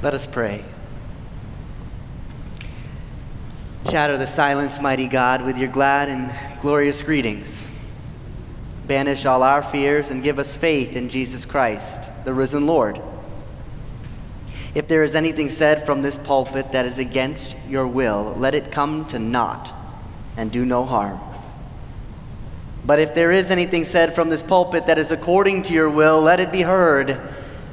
Let us pray. Shatter the silence, mighty God, with your glad and glorious greetings. Banish all our fears and give us faith in Jesus Christ, the risen Lord. If there is anything said from this pulpit that is against your will, let it come to naught and do no harm. But if there is anything said from this pulpit that is according to your will, let it be heard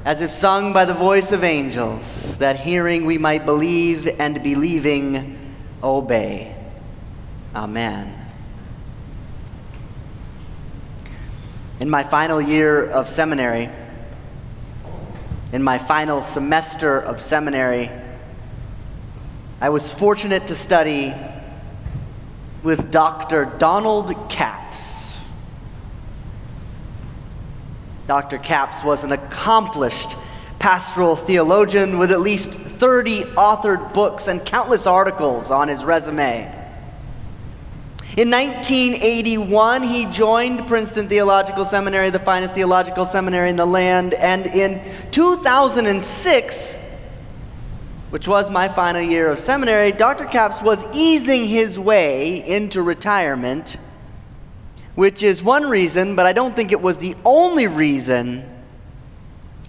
as if sung by the voice of angels, that hearing we might believe and believing obey. Amen. In my final year of seminary, in my final semester of seminary, I was fortunate to study with Dr. Donald Capps. Dr. Capps was an accomplished pastoral theologian with at least 30 authored books and countless articles on his resume. In 1981, he joined Princeton Theological Seminary, the finest theological seminary in the land, and in 2006, which was my final year of seminary, Dr. Capps was easing his way into retirement which is one reason, but I don't think it was the only reason,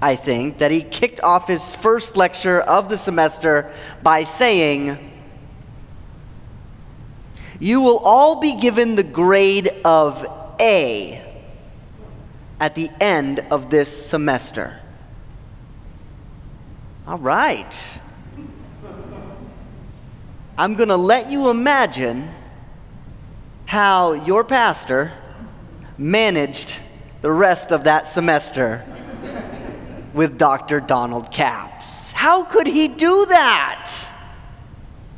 I think, that he kicked off his first lecture of the semester by saying, You will all be given the grade of A at the end of this semester. All right. I'm going to let you imagine how your pastor managed the rest of that semester with Dr. Donald Capps. How could he do that?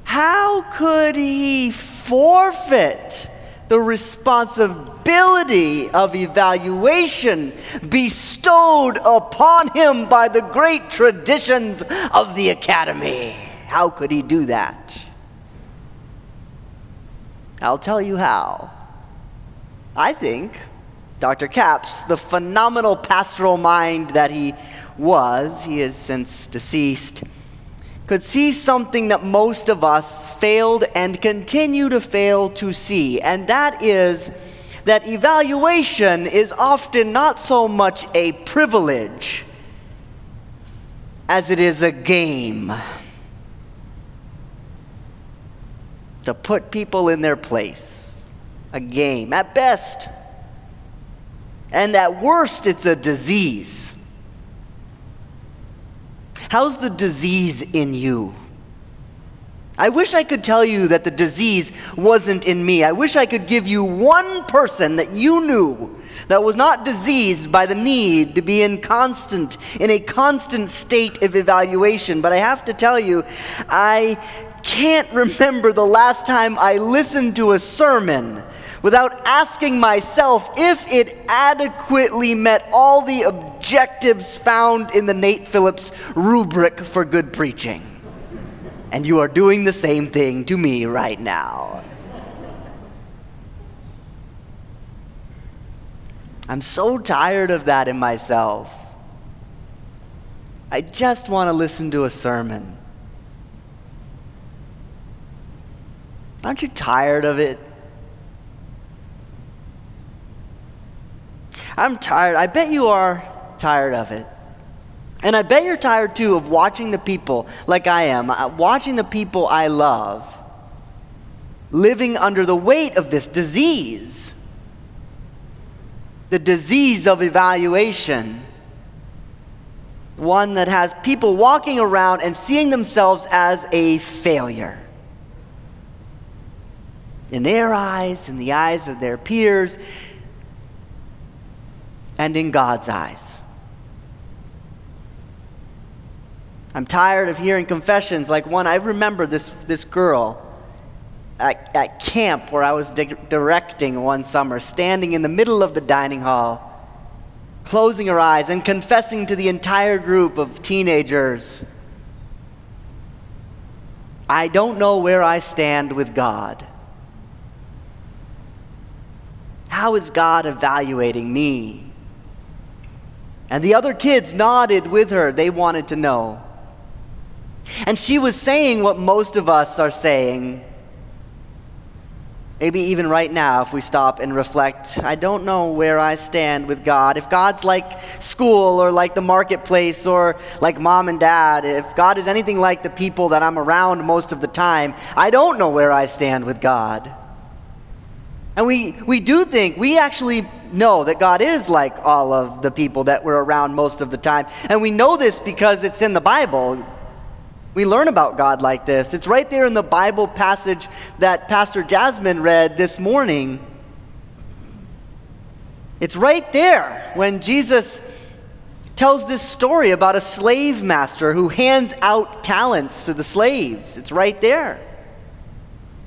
How could he forfeit the responsibility of evaluation bestowed upon him by the great traditions of the academy? How could he do that? I'll tell you how. I think Dr. Capps, the phenomenal pastoral mind that he was, he is since deceased, could see something that most of us failed and continue to fail to see, and that is that evaluation is often not so much a privilege as it is a game. To put people in their place. A game, at best. And at worst, it's a disease. How's the disease in you? I wish I could tell you that the disease wasn't in me. I wish I could give you one person that you knew that was not diseased by the need to be in constant in a constant state of evaluation. But I have to tell you, I can't remember the last time I listened to a sermon without asking myself if it adequately met all the objectives found in the Nate Phillips rubric for good preaching. And you are doing the same thing to me right now. I'm so tired of that in myself. I just want to listen to a sermon. Aren't you tired of it? I'm tired. I bet you are tired of it. And I bet you're tired too of watching the people, like I am, uh, watching the people I love living under the weight of this disease the disease of evaluation. One that has people walking around and seeing themselves as a failure in their eyes, in the eyes of their peers, and in God's eyes. I'm tired of hearing confessions like one. I remember this, this girl at, at camp where I was di- directing one summer, standing in the middle of the dining hall, closing her eyes and confessing to the entire group of teenagers I don't know where I stand with God. How is God evaluating me? And the other kids nodded with her. They wanted to know. And she was saying what most of us are saying. Maybe even right now, if we stop and reflect, I don't know where I stand with God. If God's like school or like the marketplace or like mom and dad, if God is anything like the people that I'm around most of the time, I don't know where I stand with God. And we, we do think, we actually know that God is like all of the people that we're around most of the time. And we know this because it's in the Bible. We learn about God like this. It's right there in the Bible passage that Pastor Jasmine read this morning. It's right there when Jesus tells this story about a slave master who hands out talents to the slaves. It's right there.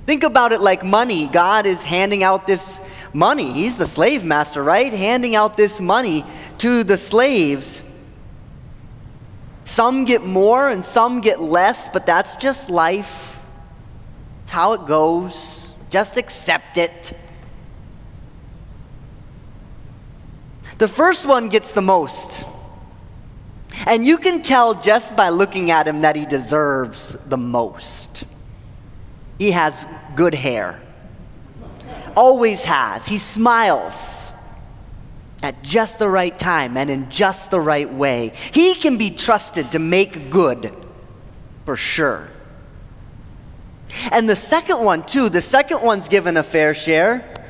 Think about it like money. God is handing out this money. He's the slave master, right? Handing out this money to the slaves. Some get more and some get less, but that's just life. It's how it goes. Just accept it. The first one gets the most. And you can tell just by looking at him that he deserves the most. He has good hair, always has. He smiles at just the right time and in just the right way. He can be trusted to make good for sure. And the second one, too, the second one's given a fair share.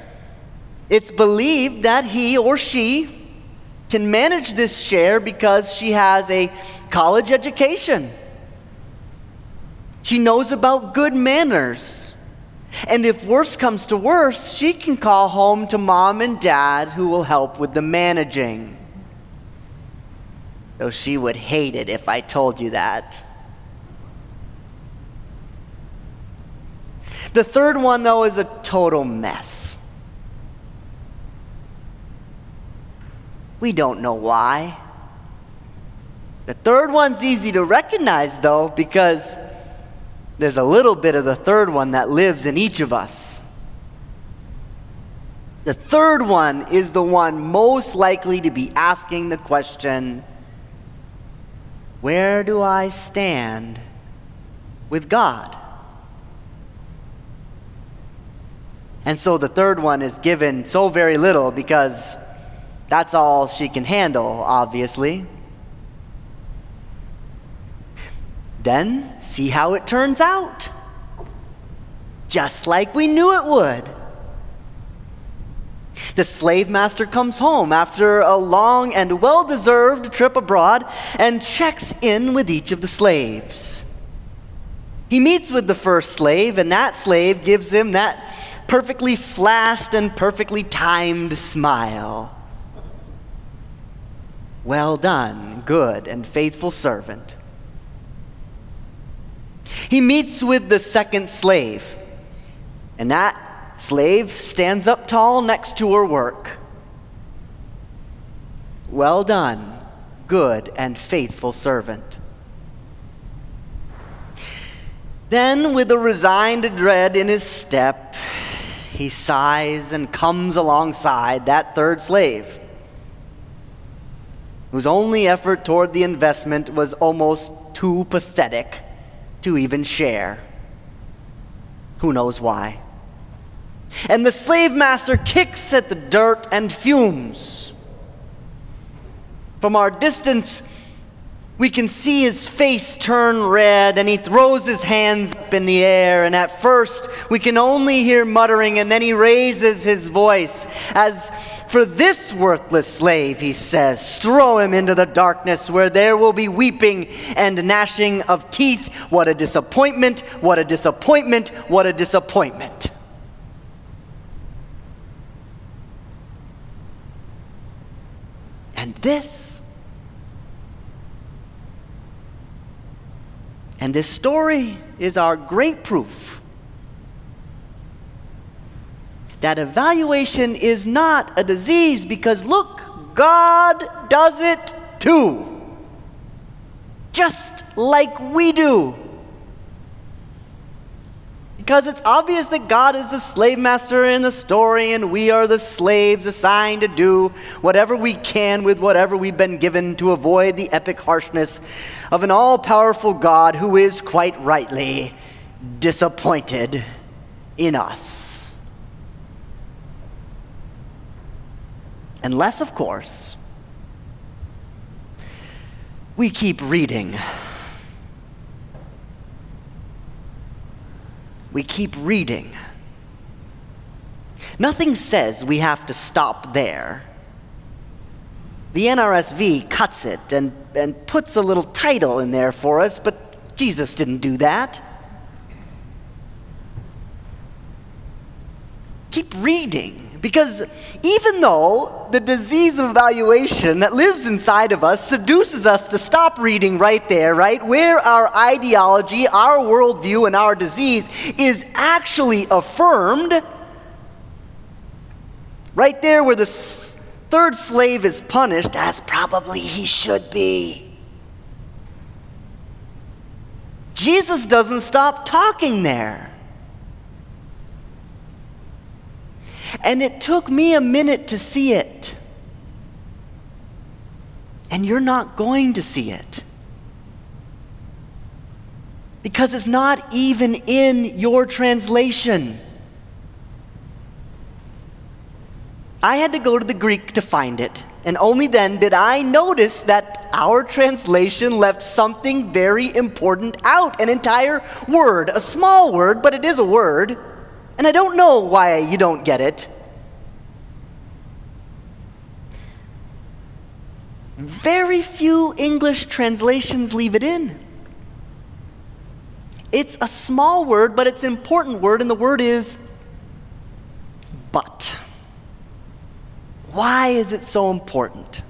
It's believed that he or she can manage this share because she has a college education. She knows about good manners. And if worse comes to worse, she can call home to mom and dad who will help with the managing. Though she would hate it if I told you that. The third one, though, is a total mess. We don't know why. The third one's easy to recognize, though, because there's a little bit of the third one that lives in each of us. The third one is the one most likely to be asking the question Where do I stand with God? And so the third one is given so very little because that's all she can handle, obviously. Then see how it turns out. Just like we knew it would. The slave master comes home after a long and well deserved trip abroad and checks in with each of the slaves. He meets with the first slave, and that slave gives him that perfectly flashed and perfectly timed smile. Well done, good and faithful servant. He meets with the second slave, and that slave stands up tall next to her work. Well done, good and faithful servant. Then, with a resigned dread in his step, he sighs and comes alongside that third slave, whose only effort toward the investment was almost too pathetic to even share. Who knows why? And the slave master kicks at the dirt and fumes. From our distance, we can see his face turn red and he throws his hands up in the air. And at first, we can only hear muttering, and then he raises his voice as for this worthless slave, he says, throw him into the darkness where there will be weeping and gnashing of teeth. What a disappointment! What a disappointment! What a disappointment! And this, and this story is our great proof that evaluation is not a disease because look, God does it too. Just like we do. Because it's obvious that God is the slave master in the story, and we are the slaves assigned to do whatever we can with whatever we've been given to avoid the epic harshness of an all powerful God who is quite rightly disappointed in us. Unless, of course, we keep reading. We keep reading. Nothing says we have to stop there. The NRSV cuts it and, and puts a little title in there for us, but Jesus didn't do that. Keep reading. Because even though the disease of evaluation that lives inside of us seduces us to stop reading right there, right, where our ideology, our worldview, and our disease is actually affirmed, right there where the third slave is punished, as probably he should be. Jesus doesn't stop talking there. And it took me a minute to see it. And you're not going to see it. Because it's not even in your translation. I had to go to the Greek to find it. And only then did I notice that our translation left something very important out an entire word, a small word, but it is a word. And I don't know why you don't get it. Very few English translations leave it in. It's a small word, but it's an important word, and the word is but. Why is it so important?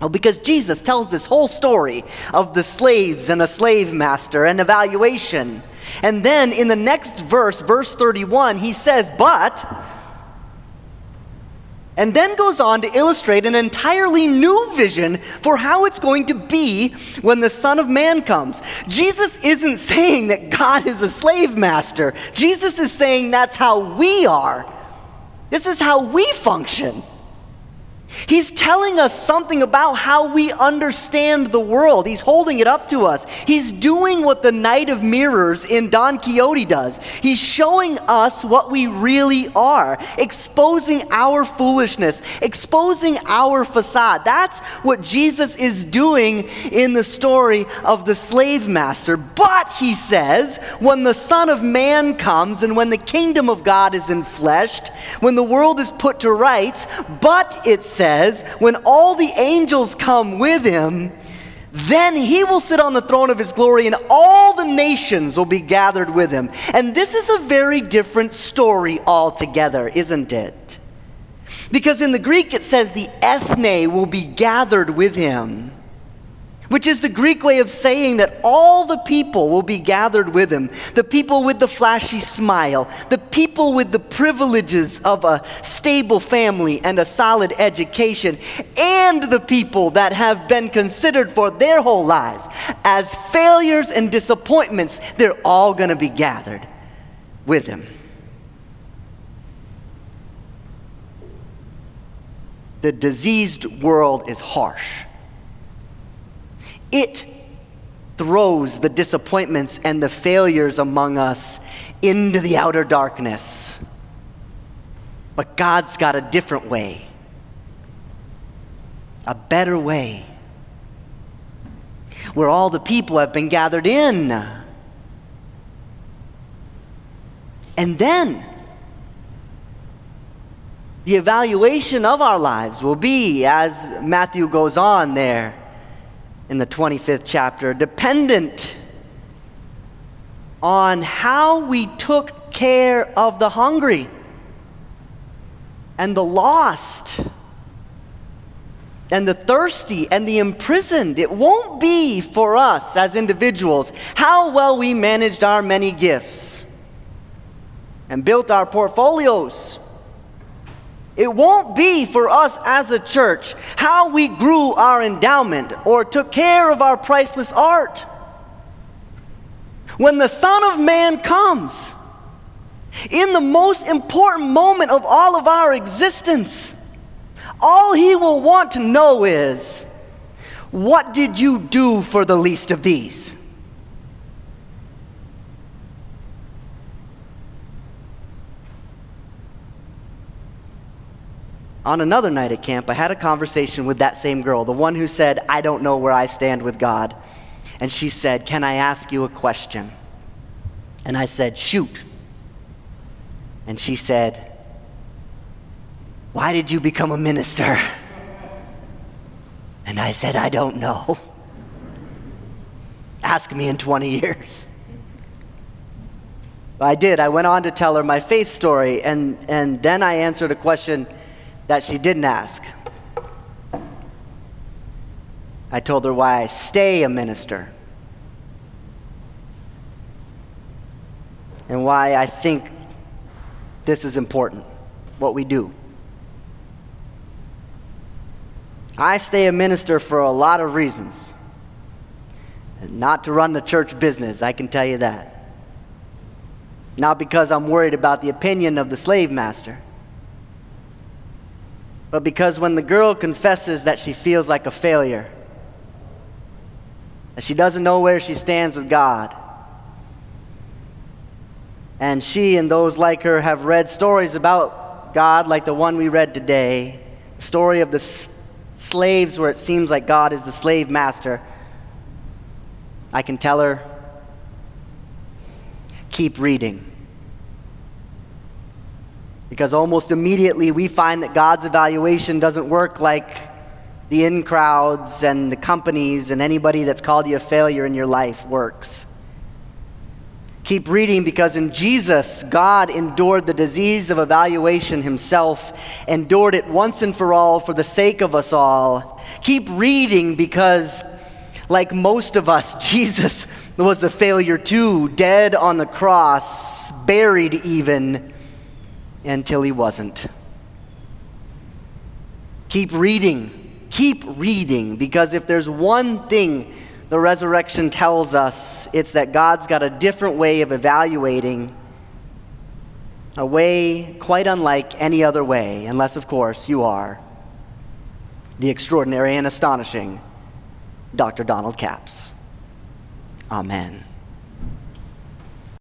Well, because Jesus tells this whole story of the slaves and the slave master and evaluation. And then in the next verse, verse 31, he says, But, and then goes on to illustrate an entirely new vision for how it's going to be when the Son of Man comes. Jesus isn't saying that God is a slave master, Jesus is saying that's how we are. This is how we function. He's telling us something about how we understand the world. He's holding it up to us. He's doing what the Knight of Mirrors in Don Quixote does. He's showing us what we really are, exposing our foolishness, exposing our facade. That's what Jesus is doing in the story of the slave master. But, he says, when the Son of Man comes and when the kingdom of God is enfleshed, when the world is put to rights, but it says, when all the angels come with him, then he will sit on the throne of his glory, and all the nations will be gathered with him. And this is a very different story altogether, isn't it? Because in the Greek it says the ethne will be gathered with him which is the Greek way of saying that all the people will be gathered with him the people with the flashy smile, the people with the privileges of a stable family and a solid education, and the people that have been considered for their whole lives as failures and disappointments. They're all going to be gathered with him. The diseased world is harsh it throws the disappointments and the failures among us into the outer darkness. But God's got a different way, a better way, where all the people have been gathered in. And then, the evaluation of our lives will be, as Matthew goes on there, in the 25th chapter, dependent on how we took care of the hungry and the lost and the thirsty and the imprisoned. It won't be for us as individuals how well we managed our many gifts and built our portfolios it won't be for us as a church how we grew our endowment or took care of our priceless art. When the Son of Man comes, In the most important moment of all of our existence, all he will want to know is what did you do for the least of these? On another night at camp, I had a conversation with that same girl, the one who said, I don't know where I stand with God. And she said, Can I ask you a question? And I said, Shoot. And she said, Why did you become a minister? And I said, I don't know. Ask me in 20 years. I did. I went on to tell her my faith story, and, and then I answered a question that she didn't ask. I told her why I stay a minister and why I think this is important, what we do. I stay a minister for a lot of reasons. Not to run the church business, I can tell you that. Not because I'm worried about the opinion of the slave master but because when the girl confesses that she feels like a failure, that she doesn't know where she stands with God, and she and those like her have read stories about God like the one we read today, the story of the s- slaves where it seems like God is the slave master, I can tell her, keep reading. Because almost immediately we find that God's evaluation doesn't work like the in crowds and the companies and anybody that's called you a failure in your life works. Keep reading because in Jesus, God endured the disease of evaluation himself, endured it once and for all for the sake of us all. Keep reading because, like most of us, Jesus was a failure too, dead on the cross, buried even until he wasn't. Keep reading. Keep reading because if there's one thing the resurrection tells us, it's that God's got a different way of evaluating, a way quite unlike any other way, unless, of course, you are the extraordinary and astonishing Dr. Donald Capps. Amen.